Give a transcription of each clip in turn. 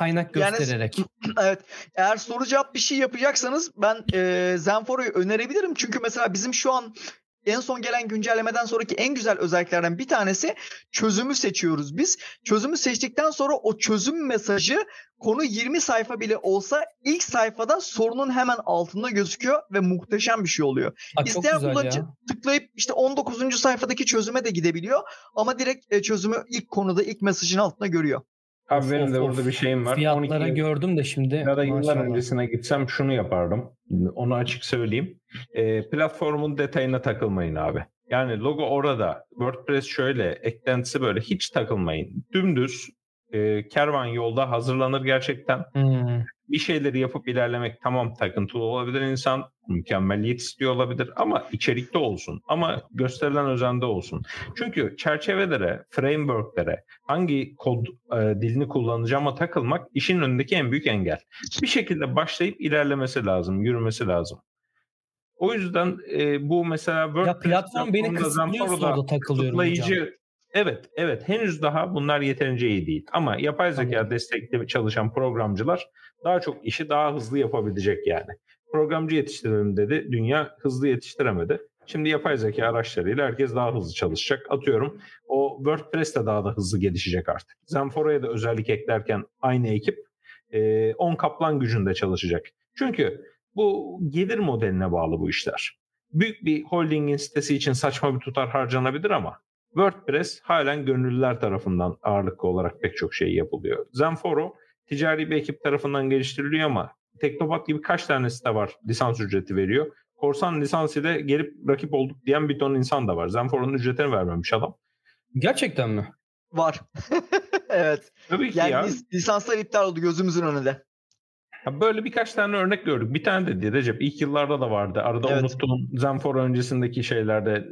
Kaynak göstererek. Yani, evet. Eğer soru cevap bir şey yapacaksanız ben e, Zenforo'yu önerebilirim. Çünkü mesela bizim şu an en son gelen güncellemeden sonraki en güzel özelliklerden bir tanesi çözümü seçiyoruz biz. Çözümü seçtikten sonra o çözüm mesajı konu 20 sayfa bile olsa ilk sayfada sorunun hemen altında gözüküyor ve muhteşem bir şey oluyor. Aa, İsteyen kullanıcı tıklayıp işte 19. sayfadaki çözüme de gidebiliyor ama direkt e, çözümü ilk konuda ilk mesajın altında görüyor. Abi of, benim de of. burada bir şeyim var. Fiyatlara 12 gördüm de şimdi. Ya da yıllar öncesine gitsem şunu yapardım. Onu açık söyleyeyim. E, platformun detayına takılmayın abi. Yani logo orada. WordPress şöyle. Eklentisi böyle. Hiç takılmayın. Dümdüz e, kervan yolda hazırlanır gerçekten. Hmm. Bir şeyleri yapıp ilerlemek tamam takıntılı olabilir insan. Mükemmelliyet istiyor olabilir ama içerikte olsun. Ama gösterilen özende olsun. Çünkü çerçevelere, frameworklere, hangi kod e, dilini kullanacağıma takılmak işin önündeki en büyük engel. Bir şekilde başlayıp ilerlemesi lazım, yürümesi lazım. O yüzden e, bu mesela WordPress ya platform beni kısıtlıyorsa da takılıyorum hocam. Evet, evet. Henüz daha bunlar yeterince iyi değil. Ama yapay zeka Anladım. destekli çalışan programcılar daha çok işi daha hızlı yapabilecek yani. Programcı yetiştirelim dedi. Dünya hızlı yetiştiremedi. Şimdi yapay zeka araçlarıyla herkes daha hızlı çalışacak. Atıyorum o WordPress de daha da hızlı gelişecek artık. Zenfora'ya da özellik eklerken aynı ekip 10 kaplan gücünde çalışacak. Çünkü bu gelir modeline bağlı bu işler. Büyük bir holdingin sitesi için saçma bir tutar harcanabilir ama WordPress halen gönüllüler tarafından ağırlıklı olarak pek çok şey yapılıyor. Zenforo ticari bir ekip tarafından geliştiriliyor ama Teknopat gibi kaç tane site var lisans ücreti veriyor. Korsan lisans ile gelip rakip olduk diyen bir ton insan da var. Zenforo'nun ücretini vermemiş adam. Gerçekten mi? Var. evet. Tabii ki yani ya. lisanslar iptal oldu gözümüzün önünde. Ya böyle birkaç tane örnek gördük. Bir tane dedi Recep ilk yıllarda da vardı. Arada evet. unuttuğum Zenforo öncesindeki şeylerde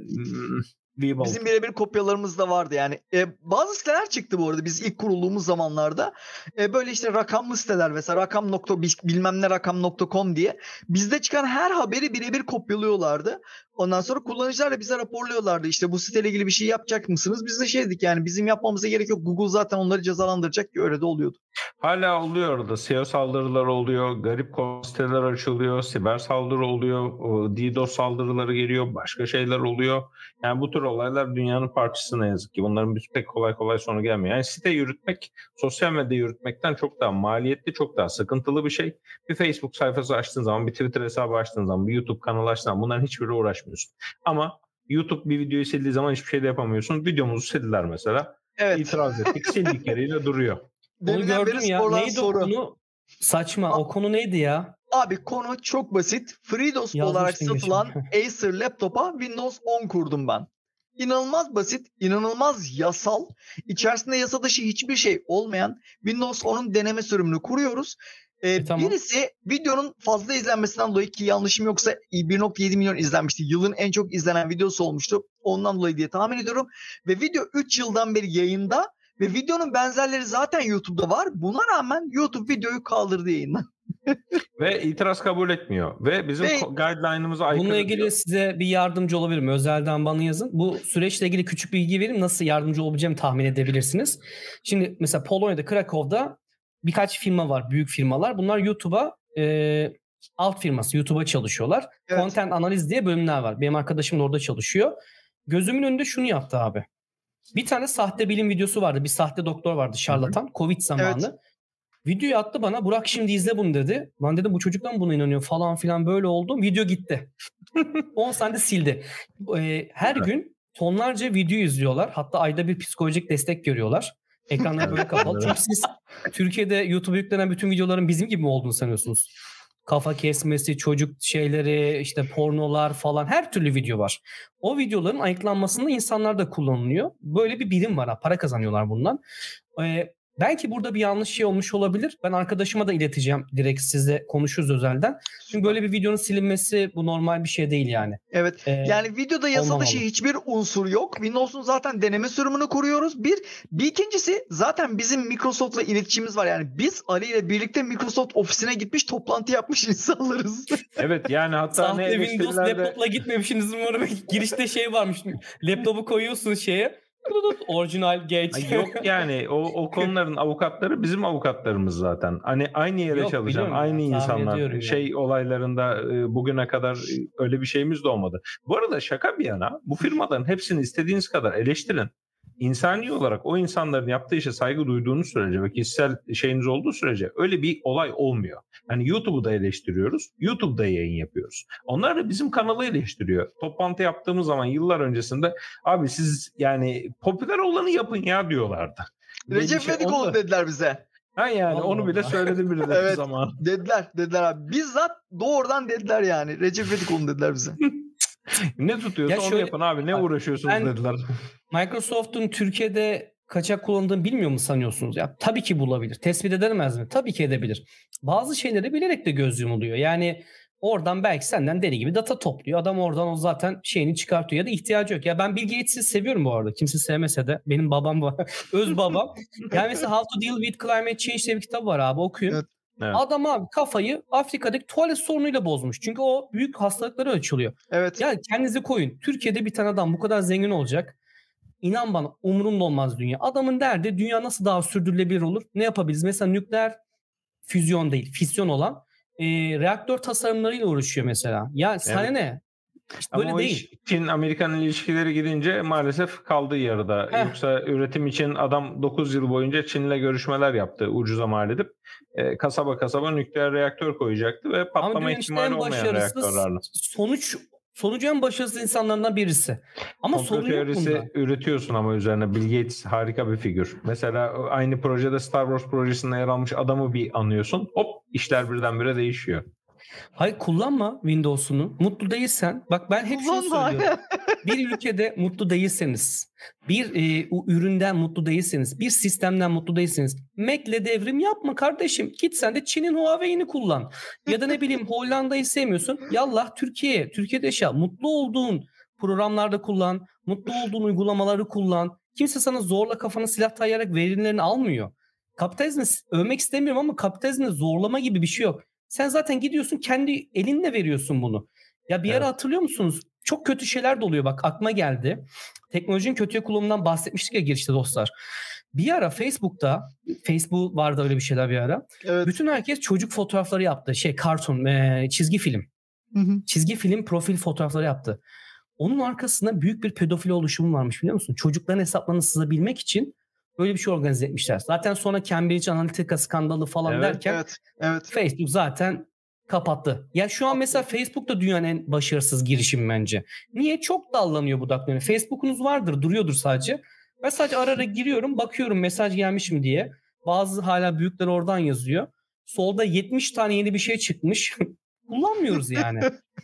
Webull. Bizim birebir kopyalarımız da vardı yani. E, bazı siteler çıktı bu arada biz ilk kurulduğumuz zamanlarda. E, böyle işte rakamlı siteler mesela rakam nokta bilmem ne rakam.com diye. Bizde çıkan her haberi birebir kopyalıyorlardı. Ondan sonra kullanıcılar da bize raporluyorlardı. İşte bu siteyle ilgili bir şey yapacak mısınız? Biz de şey dedik yani bizim yapmamıza gerek yok. Google zaten onları cezalandıracak ki öyle de oluyordu. Hala oluyor orada. SEO saldırıları oluyor. Garip siteler açılıyor. Siber saldırı oluyor. DDoS saldırıları geliyor. Başka şeyler oluyor. Yani bu tür olaylar dünyanın parçası ne yazık ki. Bunların bir pek kolay kolay sonu gelmiyor. Yani site yürütmek, sosyal medya yürütmekten çok daha maliyetli, çok daha sıkıntılı bir şey. Bir Facebook sayfası açtığın zaman, bir Twitter hesabı açtığın zaman, bir YouTube kanalı açtığın zaman bunların hiçbiri uğraşmıyorsun. Ama YouTube bir videoyu sildiği zaman hiçbir şey de yapamıyorsun. Videomuzu sildiler mesela. Evet. İtiraz ettik. Sildik yeriyle duruyor. Onu gördüm ya. Neydi soru. konu? Saçma. A- o konu neydi ya? Abi konu çok basit. FreeDOS olarak satılan Acer laptopa Windows 10 kurdum ben. İnanılmaz basit, inanılmaz yasal, içerisinde yasa dışı hiçbir şey olmayan Windows 10'un deneme sürümünü kuruyoruz. Ee, e, tamam. Birisi videonun fazla izlenmesinden dolayı ki yanlışım yoksa 1.7 milyon izlenmişti. Yılın en çok izlenen videosu olmuştu. Ondan dolayı diye tahmin ediyorum. Ve video 3 yıldan beri yayında ve videonun benzerleri zaten YouTube'da var. Buna rağmen YouTube videoyu kaldırdı yayından. ve itiraz kabul etmiyor. Ve bizim ve guideline'ımıza aykırı. Bununla ilgili diyor. size bir yardımcı olabilirim. Özelden bana yazın. Bu süreçle ilgili küçük bilgi vereyim. Nasıl yardımcı olabileceğimi tahmin edebilirsiniz. Şimdi mesela Polonya'da, Krakow'da birkaç firma var. Büyük firmalar. Bunlar YouTube'a e, alt firması. YouTube'a çalışıyorlar. Evet. Content analiz diye bölümler var. Benim arkadaşım da orada çalışıyor. Gözümün önünde şunu yaptı abi. Bir tane sahte bilim videosu vardı. Bir sahte doktor vardı şarlatan. Covid zamanı. Evet. Videoyu attı bana. Burak şimdi izle bunu dedi. Ben dedim bu çocuktan buna inanıyor falan filan böyle oldu. Video gitti. 10 saniyede sildi. Ee, her evet. gün tonlarca video izliyorlar. Hatta ayda bir psikolojik destek görüyorlar. Ekranlar böyle kapalı. Çünkü siz Türkiye'de YouTube'a yüklenen bütün videoların bizim gibi mi olduğunu sanıyorsunuz? Kafa kesmesi, çocuk şeyleri, işte pornolar falan her türlü video var. O videoların ayıklanmasında insanlar da kullanılıyor. Böyle bir birim var. Para kazanıyorlar bundan. Ee, Belki burada bir yanlış şey olmuş olabilir. Ben arkadaşıma da ileteceğim direkt size konuşuruz özelden. Çünkü böyle bir videonun silinmesi bu normal bir şey değil yani. Evet. Ee, yani videoda yasa dışı hiçbir unsur yok. Windows'un zaten deneme sürümünü kuruyoruz. Bir. Bir ikincisi zaten bizim Microsoft'la iletişimimiz var. Yani biz Ali ile birlikte Microsoft ofisine gitmiş toplantı yapmış insanlarız. evet yani hatta Sahte ne Windows laptopla gitmemişsiniz umarım. Girişte şey varmış. Laptopu koyuyorsun şeye Orijinal geç. Yok yani o, o konuların avukatları bizim avukatlarımız zaten. Hani aynı yere Yok, çalışan, aynı ya, insanlar. Şey yani. olaylarında e, bugüne kadar e, öyle bir şeyimiz de olmadı. Bu arada şaka bir yana bu firmaların hepsini istediğiniz kadar eleştirin. İnsani olarak o insanların yaptığı işe saygı duyduğunuz sürece ve kişisel şeyiniz olduğu sürece öyle bir olay olmuyor. Yani YouTube'u da eleştiriyoruz. YouTube'da yayın yapıyoruz. Onlar da bizim kanalı eleştiriyor. Toplantı yaptığımız zaman yıllar öncesinde abi siz yani popüler olanı yapın ya diyorlardı. Recep şey İvedik oldu. olun dediler bize. Ha yani Allah onu bile söyledim bile Evet. zaman. Dediler. Dediler abi. Bizzat doğrudan dediler yani. Recep İvedik olun dediler bize. Ne tutuyorsa Ya onu şöyle- yapın abi ne uğraşıyorsunuz ben- dediler. Microsoft'un Türkiye'de kaçak kullanıldığını bilmiyor mu sanıyorsunuz? Ya tabii ki bulabilir. Tespit edemez mi? Tabii ki edebilir. Bazı şeyleri bilerek de göz yumuluyor. Yani oradan belki senden deli gibi data topluyor. Adam oradan o zaten şeyini çıkartıyor ya da ihtiyacı yok. Ya ben Bill Gates'i seviyorum bu arada. Kimse sevmese de benim babam var. Öz babam. Yani mesela How to Deal with Climate Change diye bir kitap var abi okuyun. Evet. Evet. Adam abi kafayı Afrika'daki tuvalet sorunuyla bozmuş. Çünkü o büyük hastalıkları ölçülüyor. Evet. Ya kendinizi koyun. Türkiye'de bir tane adam bu kadar zengin olacak. İnan bana umurumda olmaz dünya. Adamın derdi dünya nasıl daha sürdürülebilir olur? Ne yapabiliriz? Mesela nükleer füzyon değil, fisyon olan e, reaktör tasarımlarıyla uğraşıyor mesela. Ya sana Evet. ne? İşte Ama böyle değil. iş Çin-Amerikan ilişkileri gidince maalesef kaldığı yarıda. Heh. Yoksa üretim için adam 9 yıl boyunca Çin'le görüşmeler yaptı ucuza mal edip. E, kasaba kasaba nükleer reaktör koyacaktı ve Ama patlama ihtimali olmayan reaktörlerle. sonuç sonucu en başarısız insanlardan birisi. Ama Komplo sorun yok teorisi bunda. üretiyorsun ama üzerine Bill Gates harika bir figür. Mesela aynı projede Star Wars projesinde yer almış adamı bir anıyorsun. Hop işler birdenbire değişiyor. Hayır kullanma Windows'unu. Mutlu değilsen. Bak ben hep şunu söylüyorum. bir ülkede mutlu değilseniz, bir e, üründen mutlu değilseniz, bir sistemden mutlu değilseniz Mac'le devrim yapma kardeşim. Git sen de Çin'in Huawei'ini kullan. Ya da ne bileyim Hollanda'yı sevmiyorsun. Yallah Türkiye'ye, Türkiye'de yaşa. Mutlu olduğun programlarda kullan, mutlu olduğun uygulamaları kullan. Kimse sana zorla kafana silah dayayarak verilerini almıyor. Kapitalizmi övmek istemiyorum ama kapitalizmde zorlama gibi bir şey yok. Sen zaten gidiyorsun kendi elinle veriyorsun bunu. Ya bir ara Evet. hatırlıyor musunuz? Çok kötü şeyler de oluyor bak aklıma geldi. Teknolojinin kötüye kullanımından bahsetmiştik ya girişte dostlar. Bir ara Facebook'ta, Facebook vardı öyle bir şeyler bir ara. Evet. Bütün herkes çocuk fotoğrafları yaptı. Şey karton, eee, çizgi film. Hı hı. Çizgi film profil fotoğrafları yaptı. Onun arkasında büyük bir pedofili oluşumu varmış biliyor musun? Çocukların hesaplarını sızabilmek için böyle bir şey organize etmişler. Zaten sonra Cambridge Analytica skandalı falan Evet, derken Evet. Evet. Facebook zaten kapattı. Ya şu an mesela Facebook da dünyanın en başarısız girişimi bence. Niye? Çok dallanıyor budaklanıyor. Facebook'unuz vardır, duruyordur sadece. Ben sadece ara ara giriyorum, bakıyorum mesaj gelmiş mi diye. Bazı hala büyükler oradan yazıyor. Solda 70 tane yeni bir şey çıkmış. Kullanmıyoruz yani.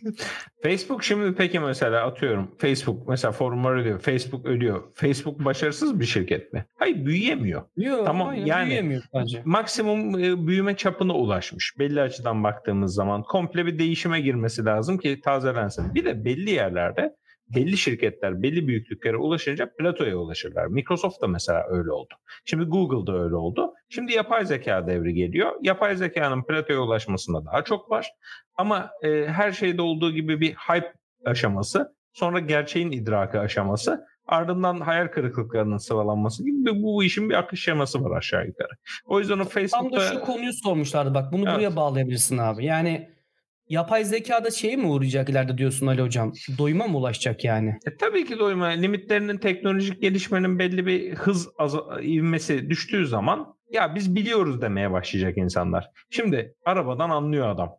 Facebook şimdi peki mesela atıyorum Facebook mesela forumlar ödüyor. Facebook ödüyor. Facebook başarısız bir şirket mi? Hayır büyüyemiyor. Yok, Tamam, aynen, yani- büyüyemiyor sadece. Maksimum e, büyüme çapına ulaşmış. Belli açıdan baktığımız zaman komple bir değişime girmesi lazım ki tazelensin. Bir de belli yerlerde belli şirketler belli büyüklüklere ulaşınca platoya ulaşırlar. Microsoft da mesela öyle oldu. Şimdi Google da öyle oldu. Şimdi yapay zeka devri geliyor. Yapay zekanın platoya ulaşmasında daha çok var. Ama e, her şeyde olduğu gibi bir hype aşaması, sonra gerçeğin idraki aşaması, ardından hayal kırıklıklarının sıralanması gibi bir, bu işin bir akış şeması var aşağı yukarı. O yüzden o Tam da Facebook'ta şu konuyu sormuşlardı bak. Bunu Evet. buraya bağlayabilirsin abi. Yani yapay zekada şeye mi uğrayacak ileride diyorsun Ali Hocam? Doyuma mı ulaşacak yani? E, tabii ki doyma limitlerinin teknolojik gelişmenin belli bir hız az, ivmesi düştüğü zaman ya biz biliyoruz demeye başlayacak insanlar. Şimdi arabadan anlıyor adam.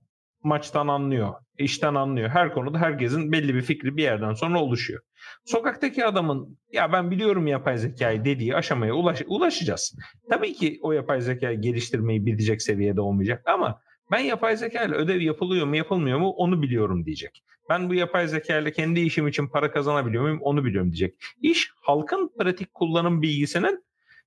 Maçtan anlıyor, işten anlıyor. Her konuda herkesin belli bir fikri bir yerden sonra oluşuyor. Sokaktaki adamın ya ben biliyorum yapay zekayı dediği aşamaya ulaş, ulaşacağız. Tabii ki o yapay zekayı geliştirmeyi bilecek seviyede olmayacak ama ben yapay zeka ile ödev yapılıyor mu yapılmıyor mu onu biliyorum diyecek. Ben bu yapay zeka ile kendi işim için para kazanabiliyor muyum onu biliyorum diyecek. İş halkın pratik kullanım bilgisinin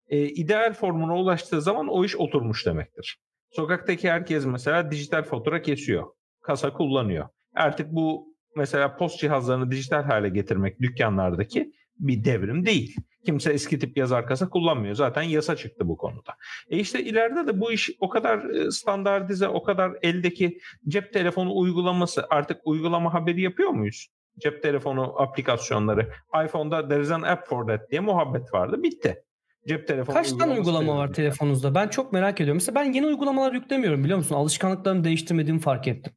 e, ideal formuna ulaştığı zaman o iş oturmuş demektir. Sokaktaki herkes mesela dijital fatura kesiyor. Kasa kullanıyor. Artık bu mesela post cihazlarını dijital hale getirmek dükkanlardaki bir devrim değil. Kimse eski tip yazar kasa kullanmıyor. Zaten yasa çıktı bu konuda. E işte ileride de bu iş o kadar e, standartize, o kadar eldeki cep telefonu uygulaması artık uygulama haberi yapıyor muyuz? Cep telefonu aplikasyonları. iPhone'da there is an app for that diye muhabbet vardı. Bitti. Cep telefonu Kaç tane uygulama var telefonunuzda? Ben çok merak ediyorum. Mesela ben yeni uygulamalar yüklemiyorum biliyor musun? Alışkanlıklarımı değiştirmediğimi fark ettim.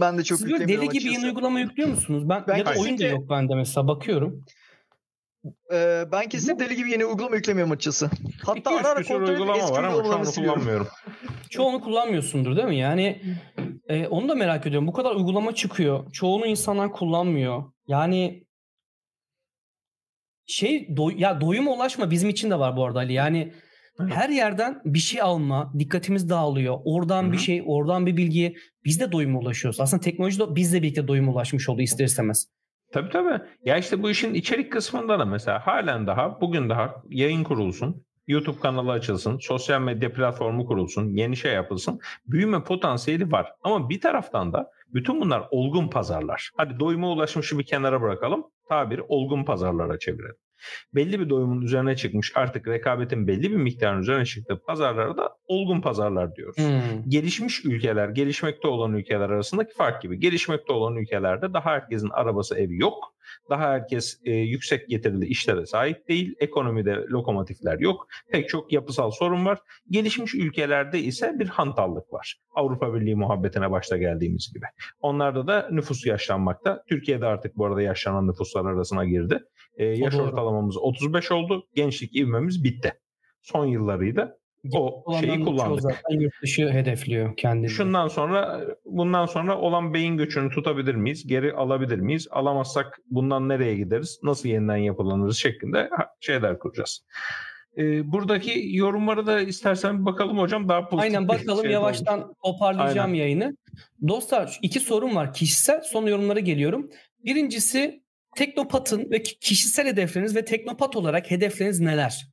Ben de çok Siz böyle deli gibi yeni uygulama yüklüyor musunuz? Ben, ben ya da oyun da yok bende mesela bakıyorum. Ee, ben kesin deli gibi yeni uygulama yüklemiyorum açıkçası. Hatta ara ara kontrol uygulama eski var ama çoğunu siliyorum. kullanmıyorum. Çoğunu kullanmıyorsundur değil mi? Yani e, onu da merak ediyorum. Bu kadar uygulama çıkıyor. Çoğunu insanlar kullanmıyor. Yani şey doy- ya doyuma ulaşma bizim için de var bu arada Ali. Yani her yerden bir şey alma, dikkatimiz dağılıyor. Oradan Hı-hı. bir şey, oradan bir bilgi. Biz de doyuma ulaşıyoruz. Aslında teknoloji de bizle birlikte doyuma ulaşmış oldu ister istemez. Tabii tabii. Ya işte bu işin içerik kısmında da mesela halen daha bugün daha yayın kurulsun. YouTube kanalı açılsın, sosyal medya platformu kurulsun, yeni şey yapılsın. Büyüme potansiyeli var. Ama bir taraftan da bütün bunlar olgun pazarlar. Hadi doyuma ulaşmışı bir kenara bırakalım. Tabiri olgun pazarlara çevirelim. Belli bir doyumun üzerine çıkmış artık rekabetin belli bir miktarın üzerine çıktığı pazarlara da olgun pazarlar diyoruz. Hmm. Gelişmiş ülkeler, gelişmekte olan ülkeler arasındaki fark gibi. Gelişmekte olan ülkelerde daha herkesin arabası, evi yok. Daha herkes e, yüksek getirili işlere sahip değil. Ekonomide lokomotifler yok. Pek çok yapısal sorun var. Gelişmiş ülkelerde ise bir hantallık var. Avrupa Birliği muhabbetine başta geldiğimiz gibi. Onlarda da nüfus yaşlanmakta. Türkiye'de artık bu arada yaşlanan nüfuslar arasına girdi. E, yaş doğru. ortalamamız 35 oldu. Gençlik ivmemiz bitti. Son yıllarıydı. O şeyi kullandık. Zaten yurt dışı hedefliyor kendini. Şundan sonra bundan sonra olan beyin göçünü tutabilir miyiz? Geri alabilir miyiz? Alamazsak bundan nereye gideriz? Nasıl yeniden yapılanırız şeklinde şeyler kuracağız. Buradaki yorumları da istersen bir bakalım hocam daha pozitif. Aynen bakalım şey yavaştan toparlayacağım Aynen. yayını. Dostlar iki sorum var kişisel son yorumlara geliyorum. Birincisi Teknopat'ın ve ki- kişisel hedefleriniz ve Teknopat olarak hedefleriniz neler?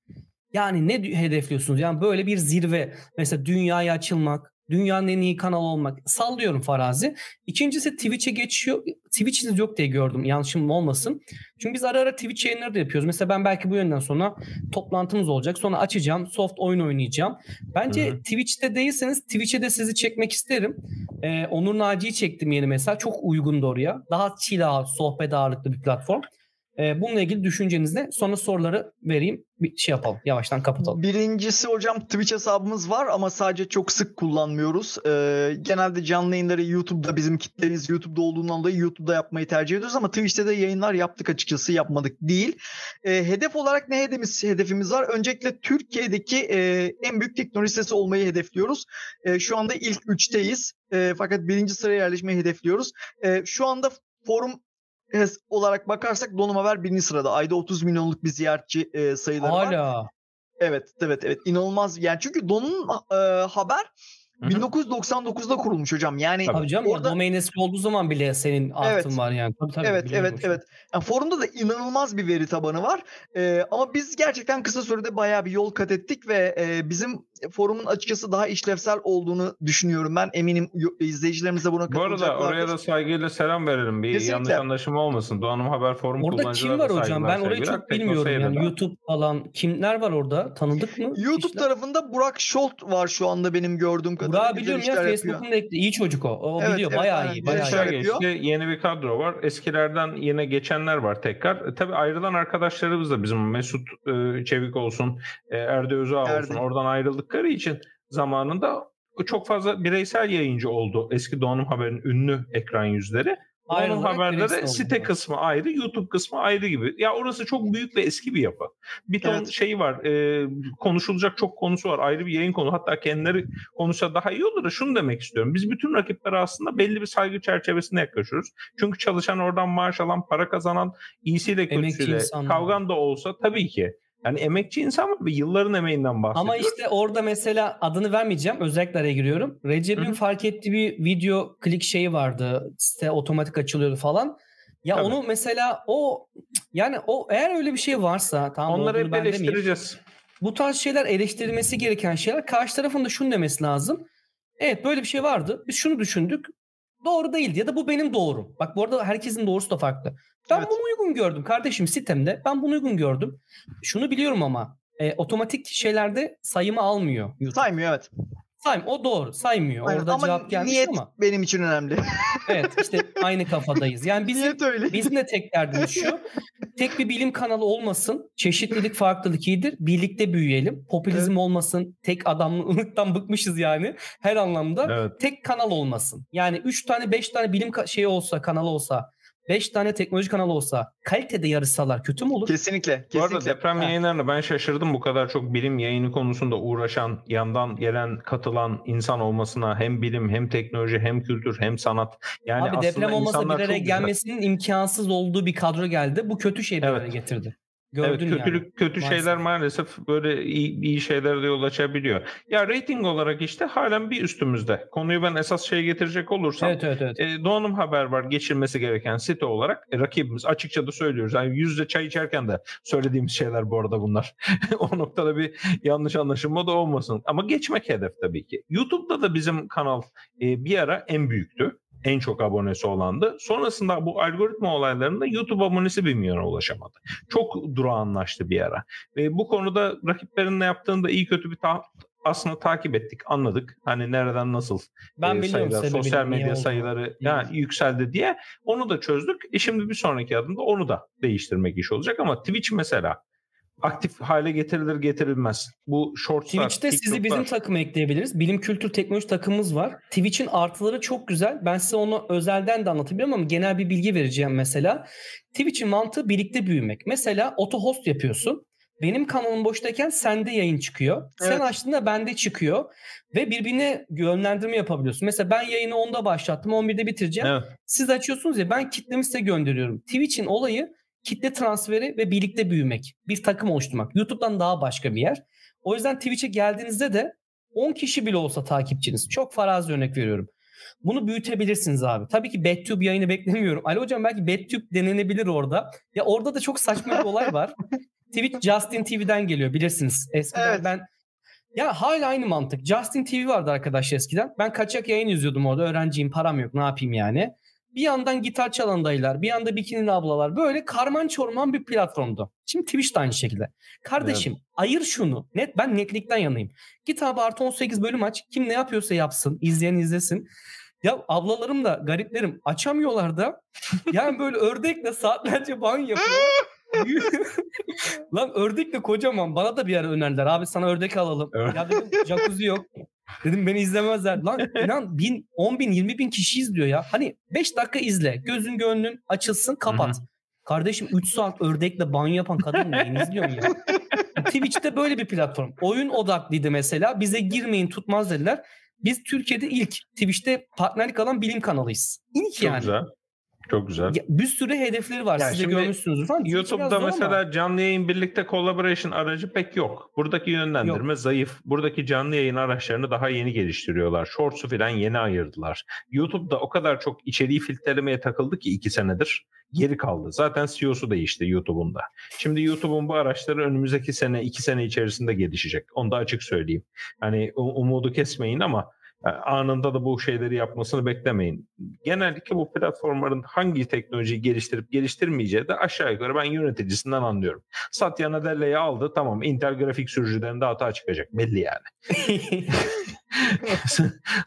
Yani ne hedefliyorsunuz? Yani böyle bir zirve mesela dünyaya açılmak, dünyanın en iyi kanalı olmak. Sallıyorum farazi. İkincisi Twitch'e geçiyor. Twitch'iniz yok diye gördüm. Yanlışım olmasın. Çünkü biz ara ara Twitch yayınları da yapıyoruz. Mesela ben belki bu yönden sonra toplantımız olacak. Sonra açacağım. Soft oyun oynayacağım. Bence Hı hı. Twitch'te değilseniz Twitch'e de sizi çekmek isterim. Ee, Onur Naci'yi çektim yeni mesela. Çok uygun da oraya. Daha out, sohbet ağırlıklı bir platform. Ee, bununla ilgili düşünceniz ne? Sonra soruları vereyim. Bir şey yapalım. Yavaştan kapatalım. Birincisi hocam Twitch hesabımız var ama sadece çok sık kullanmıyoruz. Ee, genelde canlı yayınları YouTube'da bizim kitlemiz YouTube'da olduğundan dolayı YouTube'da yapmayı tercih ediyoruz ama Twitch'te de yayınlar yaptık açıkçası yapmadık değil. Ee, hedef olarak ne hedefimiz, hedefimiz var? Öncelikle Türkiye'deki e, en büyük teknoloji sitesi olmayı hedefliyoruz. E, şu anda ilk üçteyiz E, fakat birinci sıraya yerleşmeyi hedefliyoruz. E, şu anda forum olarak bakarsak Donum Haber birinci sırada. Ayda 30 milyonluk bir ziyaretçi e, sayıları var. Hala. Evet, evet, evet. İnanılmaz. Yani çünkü Don'un e, haber Hı hı. 1999'da kurulmuş hocam. Yani Tabii. Tabii canım Orada- domain eski olduğu zaman bile senin artın Evet. var yani. Tabii, tabii, evet, evet, şimdi. evet. Yani forumda da inanılmaz bir veri tabanı var. E, ama biz gerçekten kısa sürede bayağı bir yol kat ettik ve e, bizim forumun açıkçası daha işlevsel olduğunu düşünüyorum. Ben eminim izleyicilerimize buna Bu arada oraya da saygıyla selam verelim. Bir Kesinlikle. yanlış anlaşılma olmasın. Doğan'ım Haber Forum Orada kim var hocam? saygılar, Ben orayı çok bilmiyorum. Yani de. YouTube falan kimler var orada? Tanıdık mı? YouTube kişiler? tarafında Burak Şolt var şu anda benim gördüğüm kadarıyla. Güzel biliyorum ya işler. Facebook'un da ekli. iyi çocuk o. O Evet, biliyor. evet, bayağı aynen. iyi. Bayağı işler iyi. yapıyor. geçti. Yeni bir kadro var. Eskilerden yine geçenler var tekrar. E, tabii ayrılan arkadaşlarımız da bizim Mesut e, Çevik olsun, e, Erdi Özağ olsun. Erdi. Oradan ayrıldıkları için zamanında çok fazla bireysel yayıncı oldu. Eski Doğan'ım Haber'in ünlü ekran yüzleri. Doğan'ım Haber'de de oldu. site kısmı ayrı, YouTube kısmı ayrı gibi. Ya orası çok büyük ve eski bir yapı. Bir ton Evet. şey var. e, konuşulacak çok konusu var. Ayrı bir yayın konu. Hatta kendileri konuşsa daha iyi olur da şunu demek istiyorum. Biz bütün rakiplere aslında belli bir saygı çerçevesinde yaklaşıyoruz. Çünkü çalışan oradan maaş alan, para kazanan, iyisiyle kötüsüyle kavgan da olsa tabii ki. Yani emekçi insan var ve yılların emeğinden bahsediyoruz. Ama işte orada mesela adını vermeyeceğim. Özellikle araya giriyorum. Recep'in Hı hı. fark ettiği bir video klik şeyi vardı. Site otomatik açılıyordu falan. Ya Tabii. onu mesela o yani o eğer öyle bir şey varsa tamam Onları hep demeyeyim. eleştireceğiz. Bu tarz şeyler eleştirilmesi gereken şeyler. Karşı tarafın da şunu demesi lazım. Evet böyle bir şey vardı. Biz şunu düşündük. Doğru değildi ya da bu benim doğrum. Bak bu arada herkesin doğrusu da farklı. Ben Evet. bunu uygun gördüm kardeşim sitemde. Ben bunu uygun gördüm. Şunu biliyorum ama e, otomatik şeylerde sayımı almıyor. YouTube. Saymıyor evet. Say, o doğru saymıyor. Aynen. Orada ama cevap gelmiş niyet ama. benim için önemli. evet işte aynı kafadayız. Yani bizim, niyet öyle. bizim de tek derdimiz şu. Tek bir bilim kanalı olmasın. Çeşitlilik farklılık iyidir. Birlikte büyüyelim. Popülizm evet. olmasın. Tek adamlıktan bıkmışız yani. Her anlamda. Evet. Tek kanal olmasın. Yani 3 tane 5 tane bilim şey olsa kanal olsa 5 tane teknoloji kanalı olsa kalitede yarışsalar kötü mü olur? Kesinlikle. kesinlikle. Bu arada deprem ha. yayınlarında ben şaşırdım bu kadar çok bilim yayını konusunda uğraşan, yandan gelen, katılan insan olmasına hem bilim hem teknoloji hem kültür hem sanat. Yani Abi deprem olmasa bir araya gelmesinin imkansız olduğu bir kadro geldi. Bu kötü şey bir evet. araya getirdi. Gördün evet kötülük yani. kötü maalesef. şeyler maalesef böyle iyi, iyi şeylere de yol açabiliyor. Ya rating olarak işte halen bir üstümüzde. Konuyu ben esas şeye getirecek olursam evet, evet, evet. E, Doğan'ım haber var geçilmesi gereken site olarak e, rakibimiz açıkça da söylüyoruz. Yani yüzde çay içerken de söylediğimiz şeyler bu arada bunlar. o noktada bir yanlış anlaşılma da olmasın. Ama geçmek hedef tabii ki. YouTube'da da bizim kanal e, bir ara en büyüktü en çok abonesi olandı. Sonrasında bu algoritma olaylarında YouTube abonesi 1 milyona ulaşamadı. Çok durağanlaştı bir ara. Ve bu konuda rakiplerin ne yaptığını da iyi kötü bir ta- aslında takip ettik, anladık. Hani nereden nasıl ben e, sayılar, sosyal medya sayıları yani yükseldi diye onu da çözdük. E şimdi bir sonraki adımda onu da değiştirmek iş olacak ama Twitch mesela aktif hale getirilir getirilmez. Bu shortslar, Twitch'te TikTok'lar... sizi bizim takıma ekleyebiliriz. Bilim kültür teknoloji takımımız var. Twitch'in artıları çok güzel. Ben size onu özelden de anlatabiliyorum ama genel bir bilgi vereceğim mesela. Twitch'in mantığı birlikte büyümek. Mesela auto host yapıyorsun. Benim kanalım boştayken sende yayın çıkıyor. Evet. Sen açtığında bende çıkıyor. Ve birbirine yönlendirme yapabiliyorsun. Mesela ben yayını 10'da başlattım. 11'de bitireceğim. Evet. Siz açıyorsunuz ya ben kitlemi size gönderiyorum. Twitch'in olayı kitle transferi ve birlikte büyümek. Bir takım oluşturmak. YouTube'dan daha başka bir yer. O yüzden Twitch'e geldiğinizde de 10 kişi bile olsa takipçiniz. Çok farazi örnek veriyorum. Bunu büyütebilirsiniz abi. Tabii ki BedTube yayını beklemiyorum. Ali hocam belki BedTube denenebilir orada. Ya orada da çok saçma bir olay var. Twitch Justin TV'den geliyor bilirsiniz. Eskiden evet. ben ya hala aynı mantık. Justin TV vardı arkadaş eskiden. Ben kaçak yayın izliyordum orada. Öğrenciyim, param yok. Ne yapayım yani? Bir yandan gitar çalan dayılar, bir yanda bikinili ablalar. Böyle karman çorman bir platformdu. Şimdi Twitch de aynı şekilde. Kardeşim evet. ayır şunu. Net ben netlikten yanayım. Git abi artı 18 bölüm aç. Kim ne yapıyorsa yapsın. izleyen izlesin. Ya ablalarım da gariplerim açamıyorlar da. Yani böyle ördekle saatlerce ban yapıyor. Lan ördek de kocaman. Bana da bir ara önerdiler. Abi sana ördek alalım. ya dedim jacuzzi yok. Dedim beni izlemezler. Lan inan bin, 10 bin 20 bin kişi izliyor ya. Hani 5 dakika izle. Gözün gönlün açılsın kapat. Hı-hı. Kardeşim 3 saat ördekle banyo yapan kadın neyini izliyorsun ya? Twitch'te böyle bir platform. Oyun odaklıydı mesela. Bize girmeyin tutmaz dediler. Biz Türkiye'de ilk Twitch'te partnerlik alan bilim kanalıyız. İlk Çok yani. Güzel. Çok güzel. Ya, bir sürü hedefleri var. Yani Siz de görmüşsünüzdür falan. YouTube'da mesela ama. canlı yayın birlikte collaboration aracı pek yok. Buradaki yönlendirme yok. zayıf. Buradaki canlı yayın araçlarını daha yeni geliştiriyorlar. Shorts'u falan yeni ayırdılar. YouTube'da o kadar çok içeriği filtrelemeye takıldı ki iki senedir. Geri kaldı. Zaten CEO'su değişti YouTube'un da. Şimdi YouTube'un bu araçları önümüzdeki sene, iki sene içerisinde gelişecek. Onu da açık söyleyeyim. Hani umudu kesmeyin ama anında da bu şeyleri yapmasını beklemeyin. Genellikle bu platformların hangi teknolojiyi geliştirip geliştirmeyeceği de aşağı yukarı ben yöneticisinden anlıyorum. Satya Nadelle'yi aldı tamam Intel grafik sürücülerinde hata çıkacak belli yani.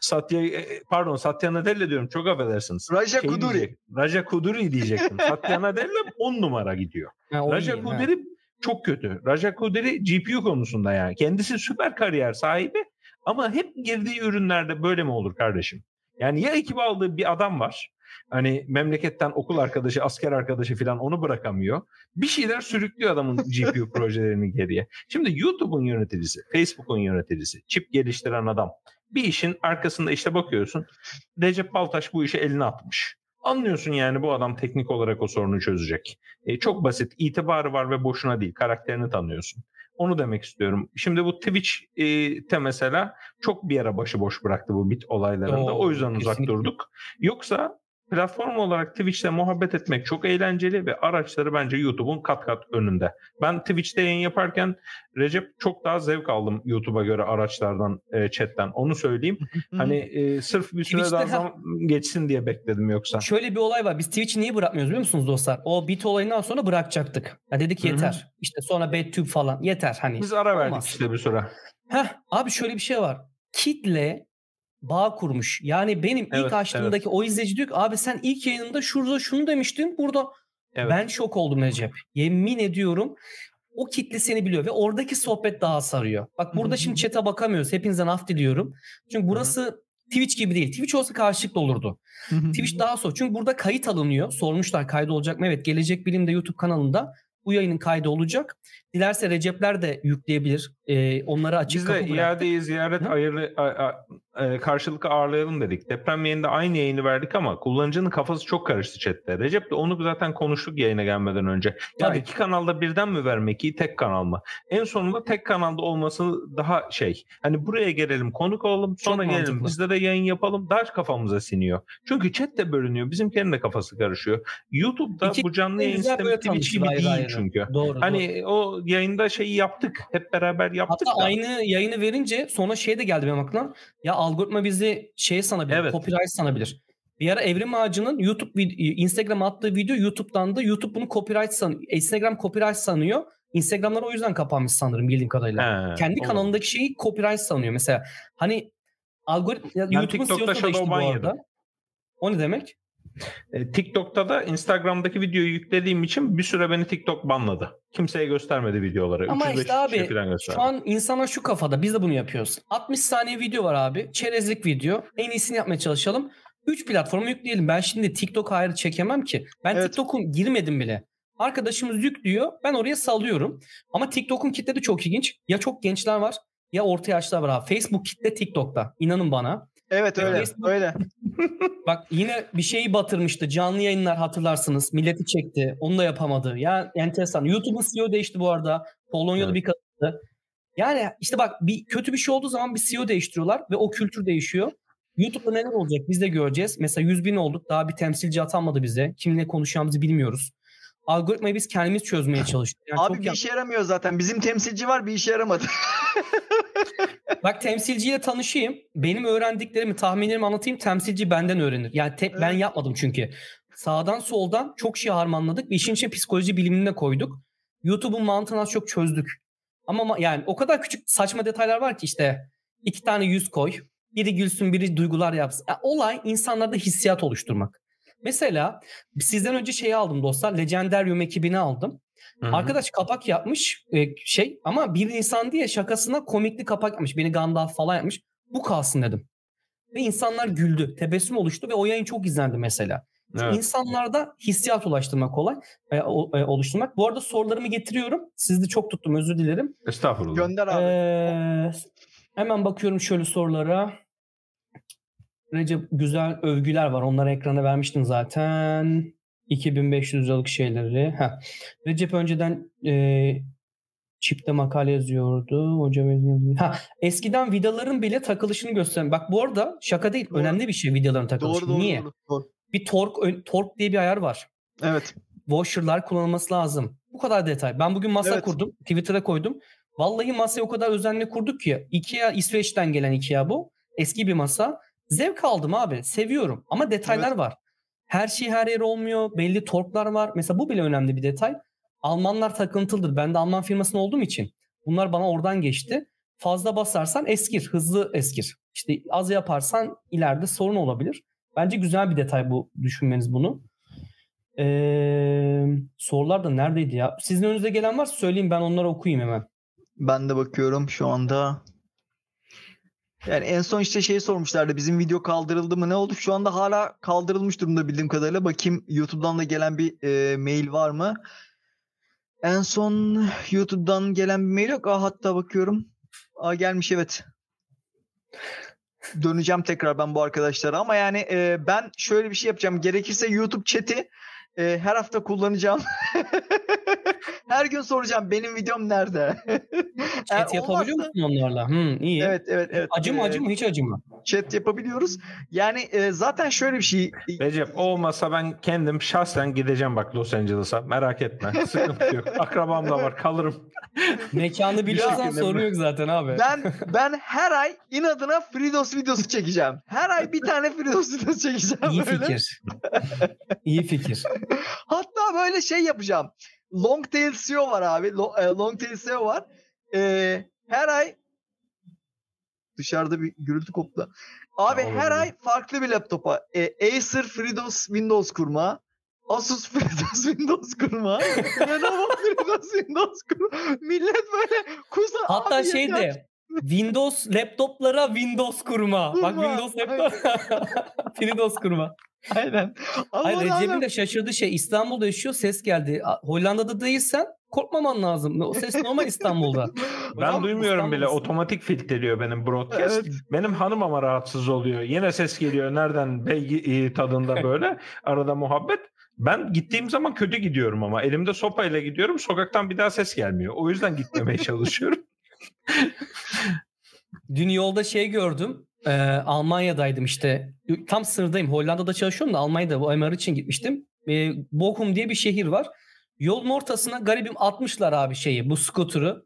Satya e, pardon Satya Nadella diyorum çok affedersiniz. Raja şey Kuduri. Diyecek, Raja Kuduri diyecektim. Satya Nadella 10 numara gidiyor. Ha, Raja Kuduri ha. çok kötü. Raja Kuduri GPU konusunda yani. Kendisi süper kariyer sahibi ama hep girdiği ürünlerde böyle mi olur kardeşim? Yani ya ekip aldığı bir adam var. Hani memleketten okul arkadaşı, asker arkadaşı falan onu bırakamıyor. Bir şeyler sürüklüyor adamın GPU projelerini geriye. Şimdi YouTube'un yöneticisi, Facebook'un yöneticisi, çip geliştiren adam. Bir işin arkasında işte bakıyorsun. Recep Baltaş bu işe eline atmış. Anlıyorsun yani bu adam teknik olarak o sorunu çözecek. E, çok basit. itibarı var ve boşuna değil. Karakterini tanıyorsun. Onu demek istiyorum. Şimdi bu Twitch'te mesela çok bir ara başıboş bıraktı bu bit olaylarında. Oo, o yüzden uzak kesinlikle. durduk. Yoksa platform olarak Twitch'te muhabbet etmek çok eğlenceli ve araçları bence YouTube'un kat kat önünde. Ben Twitch'te yayın yaparken Recep çok daha zevk aldım YouTube'a göre araçlardan, e, chatten. Onu söyleyeyim. hani e, sırf bir süre daha zaman geçsin diye bekledim yoksa. Şöyle bir olay var. Biz Twitch'i niye bırakmıyoruz biliyor musunuz dostlar? O bit olayından sonra bırakacaktık. Ya dedik yeter. Hı-hı. İşte sonra BedTube falan yeter hani. Biz ara verdik olmaz. işte bir süre. Heh, abi şöyle bir şey var. kitle bağ kurmuş. Yani benim ilk Evet, açtığımdaki o izleyici diyor ki abi sen ilk yayınında şurada şunu demiştin. Burada Evet. ben şok oldum Recep. Yemin ediyorum o kitle seni biliyor ve oradaki sohbet daha sarıyor. Bak burada şimdi chat'e bakamıyoruz. Hepinizden af diliyorum. Çünkü burası Twitch gibi değil. Twitch olsa karşılıklı olurdu. Twitch daha zor. Çünkü burada kayıt alınıyor. Sormuşlar kaydı olacak mı? Evet Gelecek Bilim'de YouTube kanalında bu yayının kaydı olacak. Dilerse Recepler de yükleyebilir. Ee, onlara açık Biz de kapı bıraktık. iadeyi ziyaret ayırı, a, a, e, karşılıklı ağırlayalım dedik. Deprem yayında aynı yayını verdik ama kullanıcının kafası çok karıştı chatte. Recep de onu zaten konuştuk yayına gelmeden önce. Ya Tabii. iki kanalda birden mi vermek iyi tek kanal mı? En sonunda tek kanalda olması daha şey. Hani buraya gelelim konuk olalım sonra gelelim mantıklı. bizde de yayın yapalım daha kafamıza siniyor. Çünkü chat de bölünüyor. Bizimkilerin de kafası karışıyor. YouTube'da İki bu canlı yayın sistemi Twitch gibi değil çünkü. Doğru. Hani o yayında şeyi yaptık. Hep beraber yaptık Hatta da. aynı yayını verince sonra şey de geldi benim aklıma. Ya algoritma bizi şey sanabilir, Evet. copyright sanabilir. Bir ara Evrim Ağacı'nın YouTube vid- Instagram'a attığı video YouTube'dan da YouTube bunu copyright sanıyor. Instagram copyright sanıyor. Instagram'lar o yüzden kapanmış sanırım bildiğim kadarıyla. He, Kendi olur. kanalındaki şeyi copyright sanıyor. Mesela hani algoritma YouTube'un CEO'su da değişti bu shadow ban arada. yedim. O ne demek? E, TikTok'ta da Instagram'daki videoyu yüklediğim için bir süre beni TikTok banladı. Kimseye göstermedi videoları. Ama 300-500 işte abi. Şu an insanlar şu kafada biz de bunu yapıyoruz. 60 saniye video var abi. Çerezlik video. En iyisini yapmaya çalışalım. 3 platformu yükleyelim. Ben şimdi TikTok ayrı çekemem ki. Ben Evet. TikTok'un girmedim bile. Arkadaşımız yüklüyor. Ben oraya salıyorum. Ama TikTok'un kitle de çok ilginç. Ya çok gençler var ya orta yaşlar var abi. Facebook kitle TikTok'ta. İnanın bana. Evet öyle. Öyle. Bak yine bir şeyi batırmıştı. Canlı yayınlar hatırlarsınız. Milleti çekti. Onu da yapamadı. Ya enteresan. YouTube'un CEO değişti bu arada. Polonyalı Evet. bir kadındı. Yani işte bak bir kötü bir şey olduğu zaman bir CEO değiştiriyorlar ve o kültür değişiyor. YouTube'da neler olacak biz de göreceğiz. Mesela 100 bin olduk. Daha bir temsilci atanmadı bize. Kimle konuşacağımızı bilmiyoruz. Algoritmayı biz kendimiz çözmeye çalıştık. Yani Abi bir ya- işe yaramıyor zaten. Bizim temsilci var bir işe yaramadı. Bak temsilciyle tanışayım. Benim öğrendiklerimi, tahminlerimi anlatayım. Temsilci benden öğrenir. Yani te- ben Evet. yapmadım çünkü. Sağdan soldan çok şey harmanladık. ve işin içine psikoloji bilimini de koyduk. YouTube'un mantığını az çok çözdük. Ama ma- yani o kadar küçük saçma detaylar var ki işte iki tane yüz koy. Biri gülsün, biri duygular yapsın. Ya olay insanlarda hissiyat oluşturmak. Mesela sizden önce şeyi aldım dostlar. Legendarium ekibini aldım. Hı hı. Arkadaş kapak yapmış e, şey ama bir insan diye şakasına komikli kapak yapmış. Beni Gandalf falan yapmış. Bu kalsın dedim. Ve insanlar güldü. Tebessüm oluştu ve o yayın çok izlendi mesela. Evet. İnsanlarda hissiyat ulaştırmak kolay. e, o- e, oluşturmak. Bu arada sorularımı getiriyorum. Sizi de çok tuttum özür dilerim. Estağfurullah. Gönder abi. Ee, hemen bakıyorum şöyle sorulara. Recep güzel övgüler var. Onları ekrana vermiştin zaten. 2500 liralık şeyleri. Heh. Recep önceden e, çipte makale yazıyordu. Hocam. Ha, eskiden vidaların bile takılışını gösteren. Bak bu arada şaka değil. Doğru. Önemli bir şey vidaların takılışı. doğru doğru, Niye? doğru doğru. Bir tork tork diye bir ayar var. Evet. washer'lar kullanılması lazım. Bu kadar detay. Ben bugün masa Evet. kurdum. Twitter'a koydum. Vallahi masayı o kadar özenle kurduk ki. Ikea İsveç'ten gelen Ikea bu. Eski bir masa. Zevk aldım abi. Seviyorum. Ama detaylar Evet. var. Her şey her yer olmuyor. Belli torklar var. Mesela bu bile önemli bir detay. Almanlar takıntılıdır. Ben de Alman firmasında olduğum için. Bunlar bana oradan geçti. Fazla basarsan eskir. Hızlı eskir. İşte az yaparsan ileride sorun olabilir. Bence güzel bir detay bu düşünmeniz bunu. Ee, sorular da neredeydi ya? Sizin önünüze gelen varsa söyleyin ben onları okuyayım hemen. Ben de bakıyorum şu anda. Yani en son işte şey sormuşlardı. Bizim video kaldırıldı mı ne oldu? Şu anda hala kaldırılmış durumda bildiğim kadarıyla. Bakayım YouTube'dan da gelen bir e, mail var mı? En son YouTube'dan gelen bir mail yok. Aa, hatta bakıyorum. Aa, gelmiş evet. Döneceğim tekrar ben bu arkadaşlara ama yani e, ben şöyle bir şey yapacağım. Gerekirse YouTube chat'i e, her hafta kullanacağım. her gün soracağım benim videom nerede? Eğer Chat yapabiliyor olmazsa- musun onlarla? Hmm, iyi. Evet evet evet. Acı mı Ee, acı mı hiç acı mı? Chat yapabiliyoruz. Yani e, zaten şöyle bir şey. Recep o olmasa ben kendim şahsen gideceğim bak Los Angeles'a. Merak etme. Sıkıntı yok. Akrabam da var. Kalırım. Mekanı biliyorsan sorun yok zaten abi. Ben ben her ay inadına FreeDOS videosu çekeceğim. Her ay bir tane FreeDOS videosu çekeceğim. İyi böyle. fikir. İyi fikir. Hatta böyle şey yapacağım. Longtail SEO var abi. E, Longtail SEO var. E, her ay Dışarıda bir gürültü koptu. Abi Ya, her ay farklı bir laptopa. E, Acer FreeDOS Windows kurma. Asus FreeDOS Windows kurma. Lenovo FreeDOS Windows kurma. Millet böyle kusa Hatta abi şey yeter. Windows laptoplara Windows kurma. Bak Kurma, Windows laptop Windows kurma. Aynen. Ama Hayır Recep'in de şaşırdığı şey İstanbul'da yaşıyor ses geldi. Hollanda'da değilsen korkmaman lazım. O ses normal İstanbul'da. Ben Hocam, duymuyorum bile. İstanbul'dasın. Otomatik filtreliyor benim broadcast. Evet. Benim hanım ama rahatsız oluyor. Yine ses geliyor. Nereden? Belgi e, tadında böyle. Arada muhabbet. Ben gittiğim zaman kötü gidiyorum ama. Elimde sopayla gidiyorum. Sokaktan bir daha ses gelmiyor. O yüzden gitmemeye çalışıyorum. Dün yolda şey gördüm. Ee, Almanya'daydım işte. Tam sınırdayım. Hollanda'da çalışıyorum da Almanya'da bu MR için gitmiştim. Ee, Bochum diye bir şehir var. Yolun ortasına garibim atmışlar abi şeyi bu skuturu.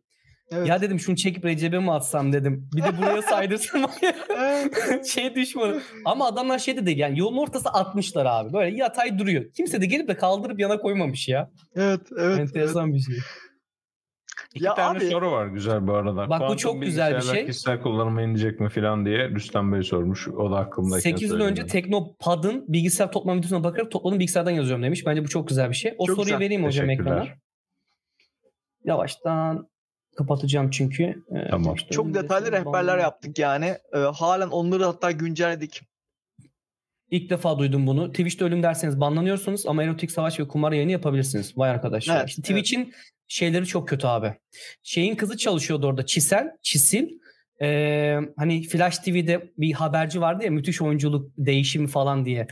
Evet. Ya dedim şunu çekip Recep'e mi atsam dedim. Bir de buraya saydırsam Evet. şey düşmanı. Ama adamlar şey dedi yani yolun ortası atmışlar abi. Böyle yatay duruyor. Kimse de gelip de kaldırıp yana koymamış ya. Evet, evet. evet. Enteresan bir şey. İki Ya tane abi- soru var güzel bu arada. Bak bu Kuantum çok güzel bir şey. Kişisel kullanıma inecek mi falan diye Rüstem Bey sormuş. O da aklımdayken 8 yıl önce. Teknopad'ın bilgisayar toplama videosuna bakarak topladım bilgisayardan yazıyorum demiş. Bence bu çok güzel bir şey. O Çok soruyu güzel. vereyim hocam ekrana. Yavaştan kapatacağım çünkü. Ee, Tamam. Çok detaylı rehberler yaptık yani. Ee, halen onları hatta güncelledik. İlk defa duydum bunu. Twitch'te ölüm derseniz banlanıyorsunuz ama erotik savaş ve kumar yayını yapabilirsiniz. Vay arkadaşlar. Evet, Twitch'in şeyleri çok kötü abi. Şeyin kızı çalışıyordu orada. Çisel, Çisil. Ee, hani Flash TV'de bir haberci vardı ya müthiş oyunculuk değişimi falan diye.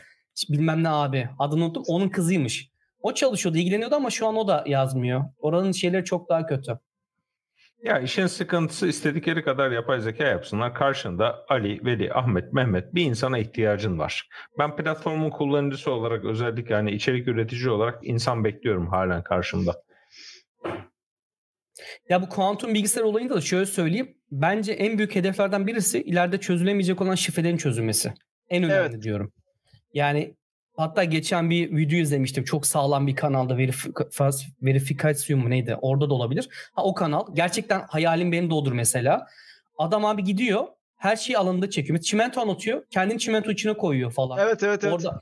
Bilmem ne abi. Adını unuttum. Onun kızıymış. O çalışıyordu, ilgileniyordu ama şu an o da yazmıyor. Oranın şeyleri çok daha kötü. Ya işin sıkıntısı istedikleri kadar yapay zeka yapsınlar. Karşında Ali, Veli, Ahmet, Mehmet bir insana ihtiyacın var. Ben platformun kullanıcısı olarak özellikle hani içerik üretici olarak insan bekliyorum halen karşımda. Ya bu kuantum bilgisayar olayında da şöyle söyleyeyim. Bence en büyük hedeflerden birisi ileride çözülemeyecek olan şifrelerin çözülmesi. En önemli Evet. diyorum. Yani hatta geçen bir video izlemiştim. Çok sağlam bir kanalda Verif- Verifikasyon mu neydi? Orada da olabilir. Ha o kanal. Gerçekten hayalim benim de odur mesela. Adam abi gidiyor. Her şeyi alanında çekiyor. Çimento anlatıyor. Kendini çimento içine koyuyor falan. Evet evet evet. Orada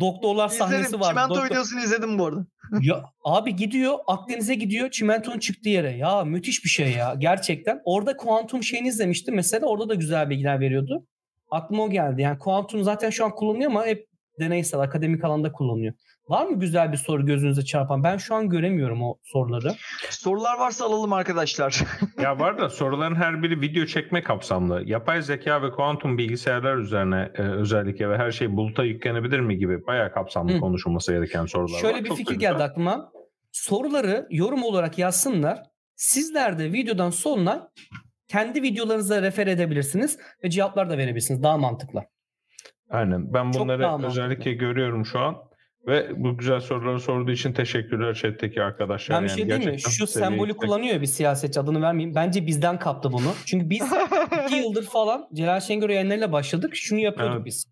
doktorlar sahnesi İzledim. var. Çimento Doktor- videosunu izledim bu arada. ya abi gidiyor Akdeniz'e gidiyor çimentonun çıktığı yere. Ya müthiş bir şey ya gerçekten. Orada kuantum şeyini izlemiştim. Mesela orada da güzel bilgiler veriyordu. Aklıma o geldi. Yani kuantum zaten şu an kullanılıyor ama hep deneysel akademik alanda kullanılıyor. Var mı güzel bir soru gözünüze çarpan? Ben şu an göremiyorum o soruları. Sorular varsa alalım arkadaşlar. Ya var da soruların her biri video çekme kapsamlı. Yapay zeka ve kuantum bilgisayarlar üzerine e, özellikle ve her şey buluta yüklenebilir mi gibi bayağı kapsamlı Hı. konuşulması gereken sorular var. Şöyle bir Çok fikir güzel. geldi aklıma. Soruları yorum olarak yazsınlar. Sizler de videodan sonra kendi videolarınıza refer edebilirsiniz ve cevaplar da verebilirsiniz. Daha mantıklı. Aynen. Ben bunları özellikle görüyorum şu an. Ve bu güzel soruları sorduğu için teşekkürler chat'teki arkadaşlar. Ben bir Yani şey diyeyim mi? Şu sembolü yüksek. kullanıyor bir siyasetçi adını vermeyeyim. Bence bizden kaptı bunu. Çünkü biz iki yıldır falan Celal Şengör yayınlarıyla başladık. Şunu yapıyorduk Evet. biz.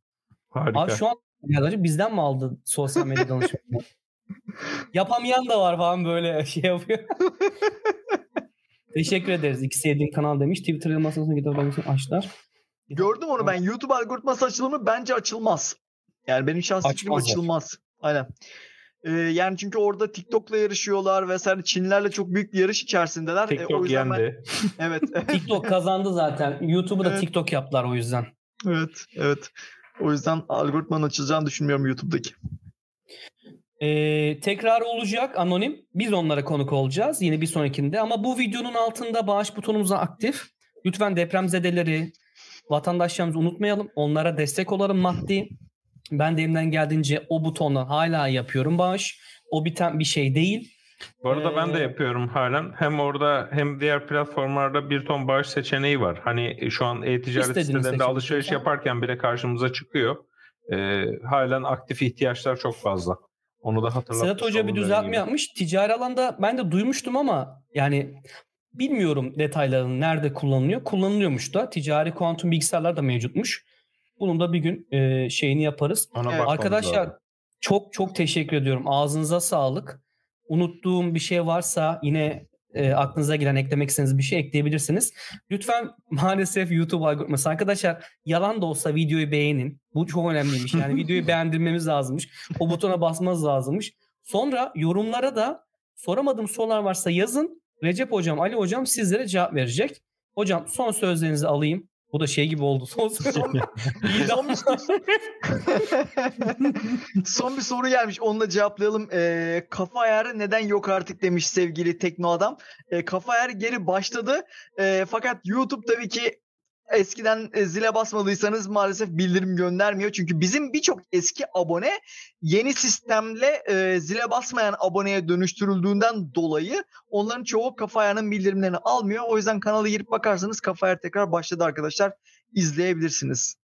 Harika. Abi şu an ya bizden mi aldı sosyal medya danışmanı? Yapamayan da var falan böyle şey yapıyor. Teşekkür ederiz. İki sevdiğin kanal demiş. Twitter masasına gidip açtılar. Gördüm onu ben. YouTube algoritması açılır mı? Bence açılmaz. Yani benim şahsi fikrim Açmazlar. açılmaz. Aynen. Ee, yani çünkü orada TikTok'la yarışıyorlar vesaire. Çinlilerle çok büyük bir yarış içerisindeler. Ee, o TikTok yüzden ben- yendi. Evet. TikTok kazandı zaten. YouTube'u da Evet. TikTok yaptılar o yüzden. evet. Evet. O yüzden algoritmanın açılacağını düşünmüyorum YouTube'daki. Ee, tekrar olacak anonim. Biz onlara konuk olacağız yine bir sonrakinde. Ama bu videonun altında bağış butonumuz aktif. Lütfen depremzedeleri, vatandaşlarımızı unutmayalım. Onlara destek olalım maddi. Ben de elimden geldiğince o butonla hala yapıyorum bağış. O biten bir şey değil. Bu arada ben de Ee, yapıyorum halen. Hem orada hem diğer platformlarda bir ton bağış seçeneği var. Hani şu an e-ticaret sitelerinde seçenek alışveriş yaparken bile karşımıza çıkıyor. Ee, halen aktif ihtiyaçlar çok fazla. Onu da hatırlatmış Sedat Hoca bir düzeltme gibi. yapmış. Ticari alanda ben de duymuştum ama yani bilmiyorum detaylarını nerede kullanılıyor. Kullanılıyormuş da. Ticari kuantum bilgisayarlar da mevcutmuş. Bunun da bir gün e, şeyini yaparız. Ona Evet. Arkadaşlar çok çok teşekkür ediyorum. Ağzınıza sağlık. Unuttuğum bir şey varsa yine e, aklınıza gelen eklemek istediğiniz bir şey ekleyebilirsiniz. Lütfen maalesef YouTube algoritması arkadaşlar yalan da olsa videoyu beğenin. Bu çok önemliymiş. Yani videoyu beğendirmemiz lazımmış. O butona basmanız lazımmış. Sonra yorumlara da soramadığım sorular varsa yazın. Recep hocam, Ali hocam sizlere cevap verecek. Hocam son sözlerinizi alayım. Bu da şey gibi oldu. Son, son, son, bir, son bir soru gelmiş. Onu da cevaplayalım. E, kafa ayarı neden yok artık demiş sevgili tekno adam. E, kafa ayarı geri başladı. E, fakat YouTube tabii ki eskiden e, zile basmadıysanız maalesef bildirim göndermiyor. Çünkü bizim birçok eski abone yeni sistemle e, zile basmayan aboneye dönüştürüldüğünden dolayı onların çoğu kafa bildirimlerini almıyor. O yüzden kanala girip bakarsanız kafa tekrar başladı arkadaşlar. İzleyebilirsiniz.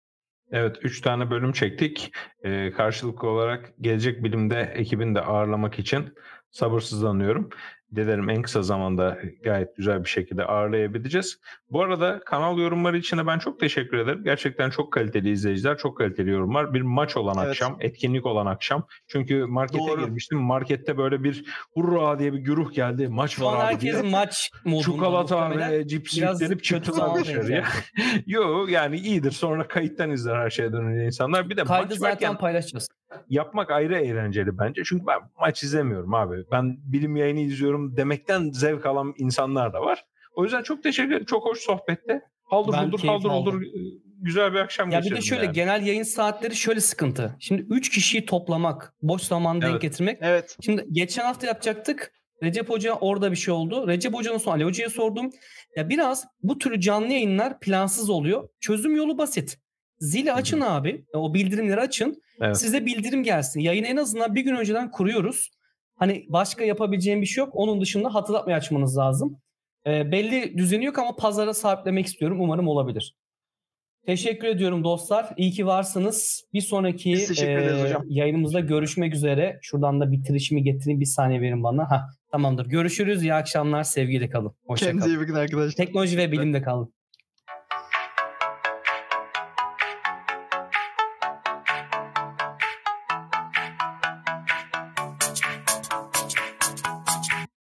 Evet 3 tane bölüm çektik. Ee, karşılıklı olarak gelecek bilimde ekibini de ağırlamak için sabırsızlanıyorum dilerim en kısa zamanda gayet güzel bir şekilde ağırlayabileceğiz. Bu arada kanal yorumları için de ben çok teşekkür ederim. Gerçekten çok kaliteli izleyiciler, çok kaliteli yorumlar. Bir maç olan evet. akşam, etkinlik olan akşam. Çünkü markete Doğru. girmiştim. Markette böyle bir hurra diye bir güruh geldi. Maç var abi herkes diye. maç modunda. Çikolata ve cips yüklenip çıktılar dışarıya. Yo yani iyidir. Sonra kayıttan izler her şeyden önce insanlar. Bir de Kaydı maç zaten paylaşacağız yapmak ayrı eğlenceli bence. Çünkü ben maç izlemiyorum abi. Ben bilim yayını izliyorum demekten zevk alan insanlar da var. O yüzden çok teşekkür ederim. Çok hoş sohbette. Haldır ben buldur haldır buldur güzel bir akşam ya. Bir de şöyle yani. genel yayın saatleri şöyle sıkıntı. Şimdi 3 kişiyi toplamak, boş zaman evet. denk getirmek. Evet. Şimdi geçen hafta yapacaktık. Recep Hoca orada bir şey oldu. Recep Hoca'nın sonra Ali Hoca'ya sordum. Ya biraz bu tür canlı yayınlar plansız oluyor. Çözüm yolu basit. Zili açın Hı-hı. abi. O bildirimleri açın. Evet. Size bildirim gelsin. Yayını en azından bir gün önceden kuruyoruz. Hani başka yapabileceğim bir şey yok. Onun dışında hatırlatmayı açmanız lazım. E, belli düzeni yok ama pazara sabitlemek istiyorum. Umarım olabilir. Teşekkür ediyorum dostlar. İyi ki varsınız. Bir sonraki e, yayınımızda görüşmek üzere. Şuradan da bitirişimi getireyim. Bir saniye verin bana. Ha, tamamdır. Görüşürüz. İyi akşamlar. Sevgiyle kalın. Hoşça Kendinize iyi bakın arkadaşlar. Teknoloji ve bilimde kalın.